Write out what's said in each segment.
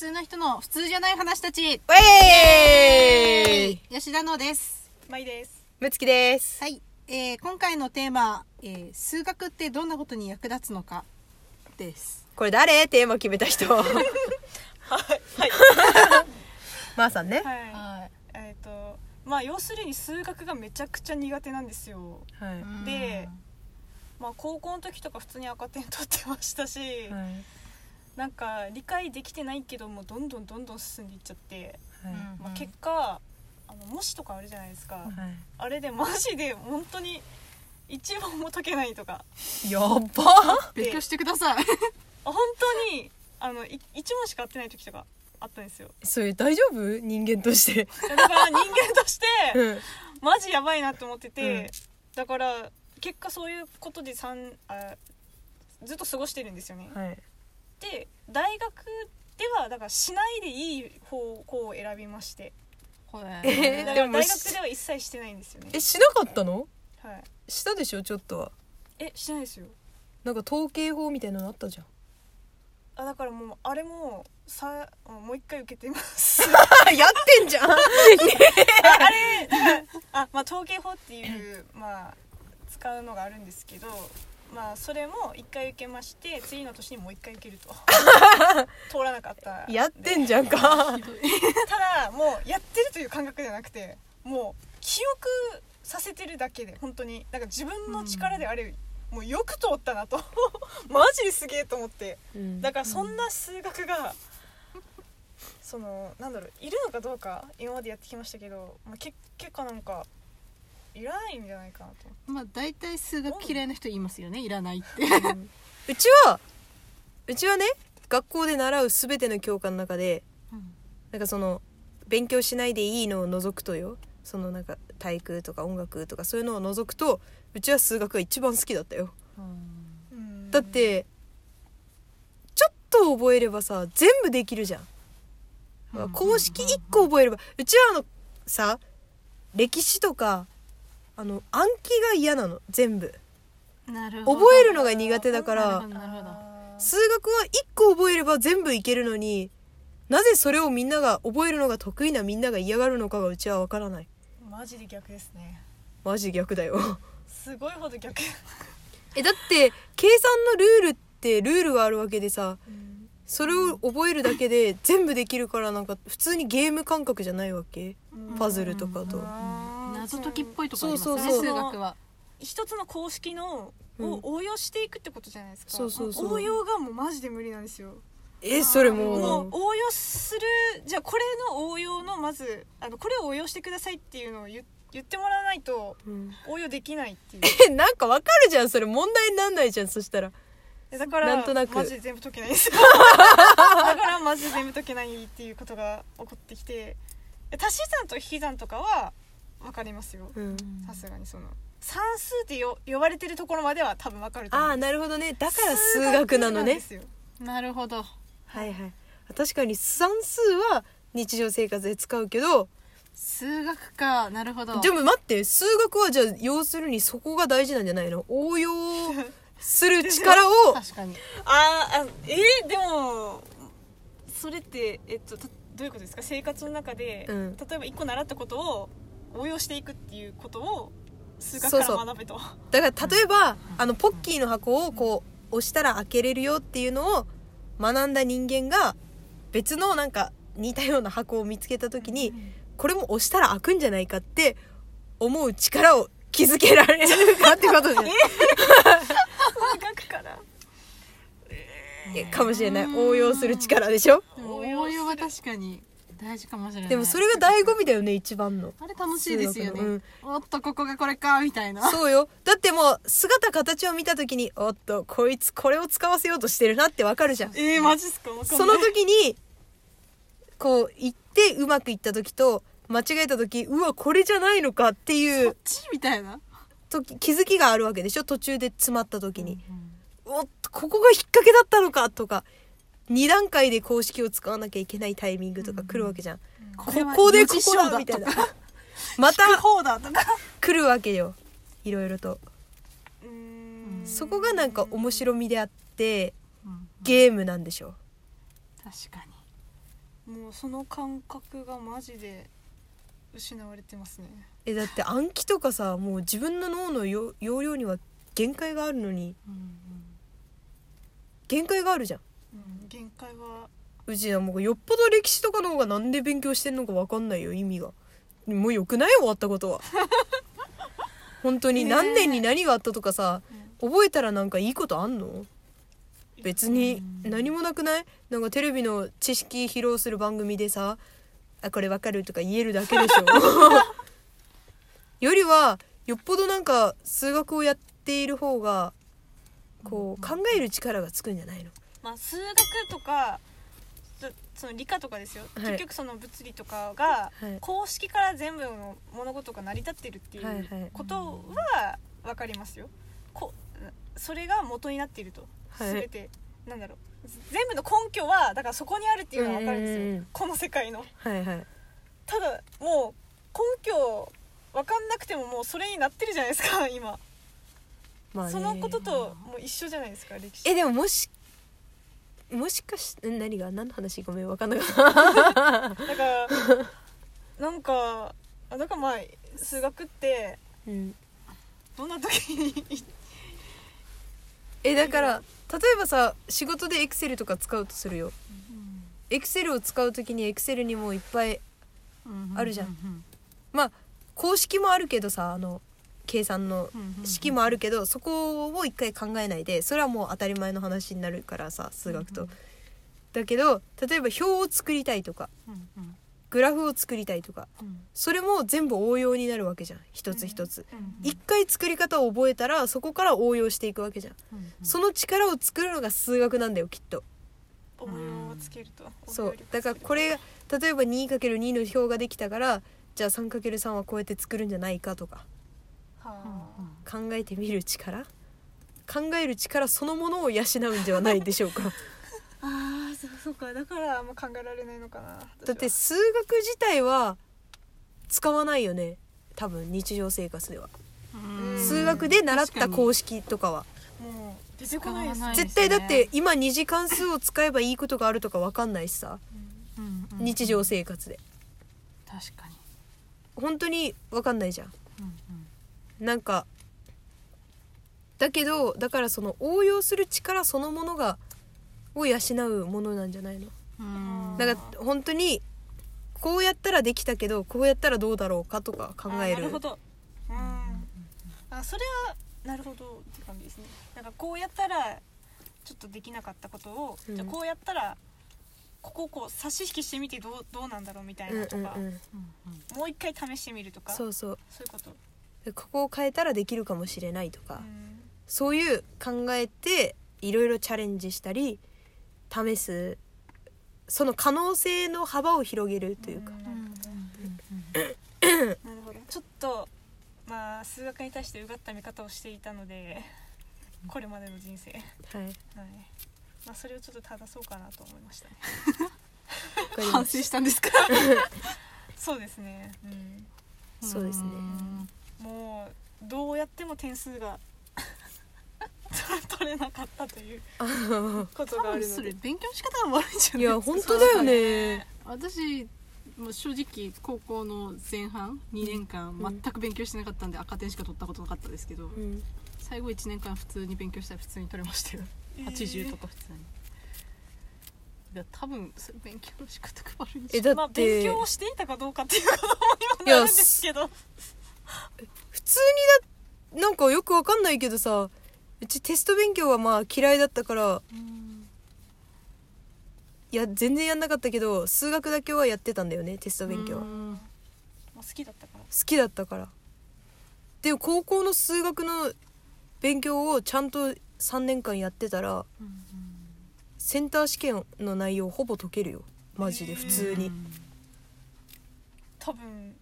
通の人の普通じゃない話たちウェーイ吉田のですまいです。むつきです。はい、えー、今回のテーマ、えー、数学ってどんなことに役立つのかですこれ誰？テーマ決めた人。はい。はい。まーさんね。はい。はえっ、と、まあ、要するに数学がめちゃくちゃ苦手なんですよ。はい。でまあ、高校の時とか普通に赤点取ってましたし、はい。なんか理解できてないけども、どんどんどんどん進んでいっちゃって。はい。まあ、結果、あの模試とかあるじゃないですか。はいあれでマジで本当に。一問も解けないとか。やっば勉強してくださいあ本当に、あの、い一問しか合ってない時とか。あったんですよ。それ大丈夫？人間として。だから人間として。うん。マジやばいなって思ってて、うんだから結果そういうことで三あずっと過ごしてるんですよね。はい。で大学ではだからしないでいい方向を選びまして。えだからでも大学では一切してないんですよね。え、。しなかったの？はい、したでしょ？ちょっとは。えしてないですよ。なんか統計法みたいなのあったじゃん。あだからもうあれもさもう一回受けてます。あ、やってんじゃん。ああれ あ、まあ、統計法っていう、まあ、使うのがあるんですけどまあそれも一回受けまして次の年にもう一回受けると。通らなかった。やってんじゃんか。ただもうやってるという感覚じゃなくてもう記憶させてるだけで本当に。なんか自分の力であれ、もうよく通ったなと。マジですげえと思って。うん。だからそんな数学が、そのなんだろういるのかどうか今までやってきましたけど、まあ、け結果なんかいらないんじゃないかなと。まあ大体数学嫌いな人言いますよね。いらないって。うちは、うちはね、学校で習うすべての教科の中で、なんかその勉強しないでいいのを除くとよ。そのなんか体育とか音楽とかそういうのを除くとうちは数学が一番好きだったよ。うん。だってちょっと覚えればさ全部できるじゃん、うん。公式1個覚えればうちはあのさ歴史とかあの暗記が嫌なの全部。覚えるのが苦手だから。数学は1個覚えれば全部いけるのになぜそれをみんなが覚えるのが得意なみんなが嫌がるのかがうちは分からない。マジで逆ですね。マジ逆だよ。すごいほど逆。えだって計算のルールってルールがあるわけでさそれを覚えるだけで全部できるからなんか普通にゲーム感覚じゃないわけ？パズルとかと謎解きっぽいとこありますね数学は。一つの公式のうん。を応用していくってことじゃないですか、そうそうそう。応用がもうマジで無理なんですよ。えそれももうう応用するじゃあこれの応用のまずあのこれを応用してくださいっていうのを言言ってもらわないとうん。応用できないっていう。えなんかわかるじゃんそれ問題になんないじゃんそしたら。えだからなんとなく。マジで全部解けないです。だからマジで全部解けないっていうことが起こってきて。え足し算と引き算とかは分かりますよ。うん。さすがにその算数ってよ呼ばれてるところまでは多分分かると思うああなるほどね。だから数学なのね。ですよ。なるほど。はいはい。確かに算数は日常生活で使うけど。数学か。なるほど。でも待って数学はじゃあ要するにそこが大事なんじゃないの？応用する力を。確かに。あーあえーでもそれって、えっと、たどういうことですか？生活の中で、うん。例えば一個習ったことを応用していくっていうことを数学かそうそう。ら学べとだから例えばあのポッキーの箱をこう押したら開けれるよっていうのを学んだ人間が別のなんか似たような箱を見つけた時にこれも押したら開くんじゃないかって思う力を築けられるかってことじゃから。えかもしれない。応用する力でしょ？応用は確かに大事かもしれない。でもそれが醍醐味だよね一番の。あれ楽しいですよね、うんおっとここがこれかみたいな。そうよ。だってもう姿形を見た時におっとこいつこれを使わせようとしてるなってわかるじゃん。えー、マジっすか？その時にこう言ってうまくいった時と間違えた時うわこれじゃないのかっていうチみたいな。時気づきがあるわけでしょ？途中で詰まった時に、おっとここが引っ掛けだったのかとか2段階で公式を使わなきゃいけないタイミングとか来るわけじゃん、ここでここだみたいな。またこうだとか。来るわけよ。いろいろと。うーん。そこがなんか面白みであってうん。ゲームなんでしょ確かに。もうその感覚がマジで失われてますね。えだって暗記とかさもう自分の脳のよ容量には限界があるのに。限界があるじゃんうん限界は。うちはもうよっぽど歴史とかの方がなんで勉強してんのか分かんないよ意味が。もうよくない終わったことは。本当にねえ。何年に何があったとかさ覚えたらなんかいいことあんの？別に何もなくない？なんかテレビの知識披露する番組でさ「あこれわかる?」とか言えるだけでしょ。よりはよっぽどなんか数学をやっている方がこう考える力がつくんじゃないの？まあ数学とかそその理科とかですよ、はい。結局その物理とかがはい。公式から全部の物事が成り立ってるっていうことは分かりますよ。こそれが元になっていると、はい。全て。なんだろう。全部の根拠はだからそこにあるっていうのは分かるんですよ、うんうんうん。この世界の。はいはい。ただもう根拠分かんなくてももうそれになってるじゃないですか今、まあね。そのことともう一緒じゃないですか歴史。えでももしもしかし何が何の話？ごめん分かんなかった。だからなんかあだからまあ数学ってうんどんな時に？えだから例えばさ仕事でエクセルとか使うとするよ。エクセルを使う時にエクセルにもいっぱいあるじゃん。まあ公式もあるけどさあの計算の式もあるけどそこを一回考えないでそれはもう当たり前の話になるからさ数学と。だけど例えば表を作りたいとかグラフを作りたいとかそれも全部応用になるわけじゃん一つ一つ。一回作り方を覚えたらそこから応用していくわけじゃん。その力を作るのが数学なんだよきっと。応用をつけると。そう。だからこれが例えば 2×2 の表ができたからじゃあ 3×3 はこうやって作るんじゃないかとか。はあ考えてみる力？考える力そのものを養うんではないでしょうか？ああそうかだからあんま考えられないのかな。だって数学自体は使わないよね。多分日常生活では。数学で習った公式とかは。もう出てこないです使わない絶対だって今二次関数を使えばいいことがあるとか分かんないしさ。日常生活で。確かに。本当に分かんないじゃんなんかだけどだからその応用する力そのものがを養うものなんじゃないの？うん。だから本当にこうやったらできたけどこうやったらどうだろうかとか考える。あなるほど。うん。あそれはなるほどって感じですね。なんかこうやったらちょっとできなかったことを、うん。じゃあこうやったらここをこう差し引きしてみてどうどうなんだろうみたいうんうなんとか、うん。もう一回試してみるとかそうそう。そういうこと、でここを変えたらできるかもしれないとか、うん。そういう考えていろいろチャレンジしたり試すその可能性の幅を広げるというか、なるほど。ちょっとまあ数学に対してうがった見方をしていたのでこれまでの人生。はい。はい。まあそれをちょっと正そうかなと思いましたね。反省したんですか？そうですね。うん。そうですねもうどうやっても点数が 取れなかったということ多がある分それので勉強の仕方が悪いんじゃないいや本当だよね。私もう正直高校の前半2年間うん。全く勉強してなかったんで赤点しか取ったことなかったですけど、うん。最後1年間普通に勉強したら普通に取れましたよ。えー。80とか普通に、いや多分それ勉強の仕方が悪いんじえゃだって、まあ勉強をしていたかどうかっていうことも今なるんですけど普通にだなんかよくわかんないけどさうちテスト勉強はまあ嫌いだったからいや全然やんなかったけど数学だけはやってたんだよねテスト勉強は。うん。好きだったから。好きだったから。でも高校の数学の勉強をちゃんと3年間やってたらセンター試験の内容ほぼ解けるよ。マジで普通に。多分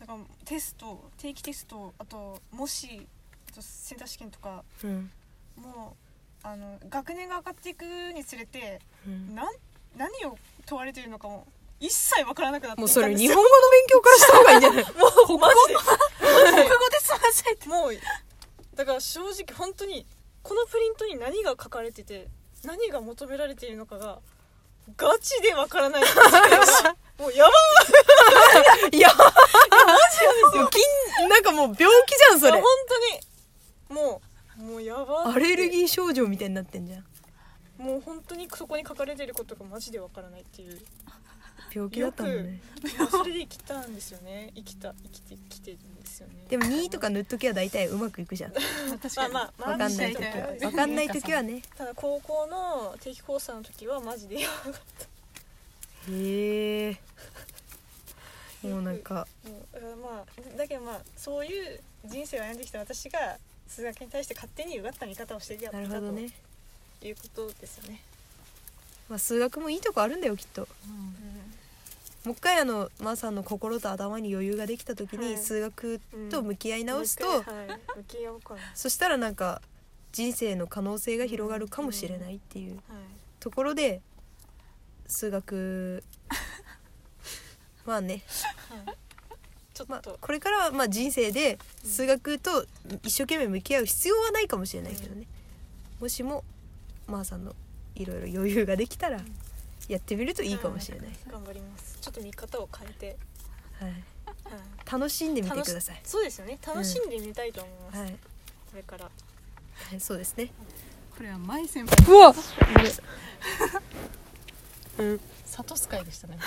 だからテスト定期テストあともしあとセンター試験とかうん。もうあの学年が上がっていくにつれてうん。なん何を問われているのかも一切わからなくなってもうそれ日本語の勉強からした方がいいんじゃない？もうマジで国語ですません もうだから正直本当にこのプリントに何が書かれてて何が求められているのかがガチでわからない もうやばい。いやマジで筋なんかもう病気じゃんそれ。本当に。もうもうやばアレルギー症状みたいになってんじゃん。もう本当にそこに書かれてることがマジでわからないっていう。病気だったんだね。まあそれで生きたんですよね。生きた生きてきてるんですよね。でも2とか塗っときは大体うまくいくじゃん。確かにまあまあ わかんない時は。わかんない時はね。ただ高校の定期考査の時はマジでやばかっへえもうなんか。うだからまあだけどまあそういう人生を歩んできた私が数学に対して勝手にうがった見方をしてやったなるほどね。ということですよね、まあ数学もいいとこあるんだよきっと。もう一回あのまーさんの心と頭に余裕ができた時はい。に数学と向き合い直すと、はい、向き合おうかそしたらなんか人生の可能性が広がるかもしれないっていうところで数学まあね、ま あちょっと、、これからはまあ人生で数学と一生懸命向き合う必要はないかもしれないけどね、もしもまーさんのいろいろ余裕ができたらやってみるといいかもしれない、頑張ります。ちょっと見方を変えて、はい、はい。楽しんでみてください。そうですよね。楽しんでみたいと思います、はい、これから。はい、そうですね。これは舞先輩。うわ サトス会でしたね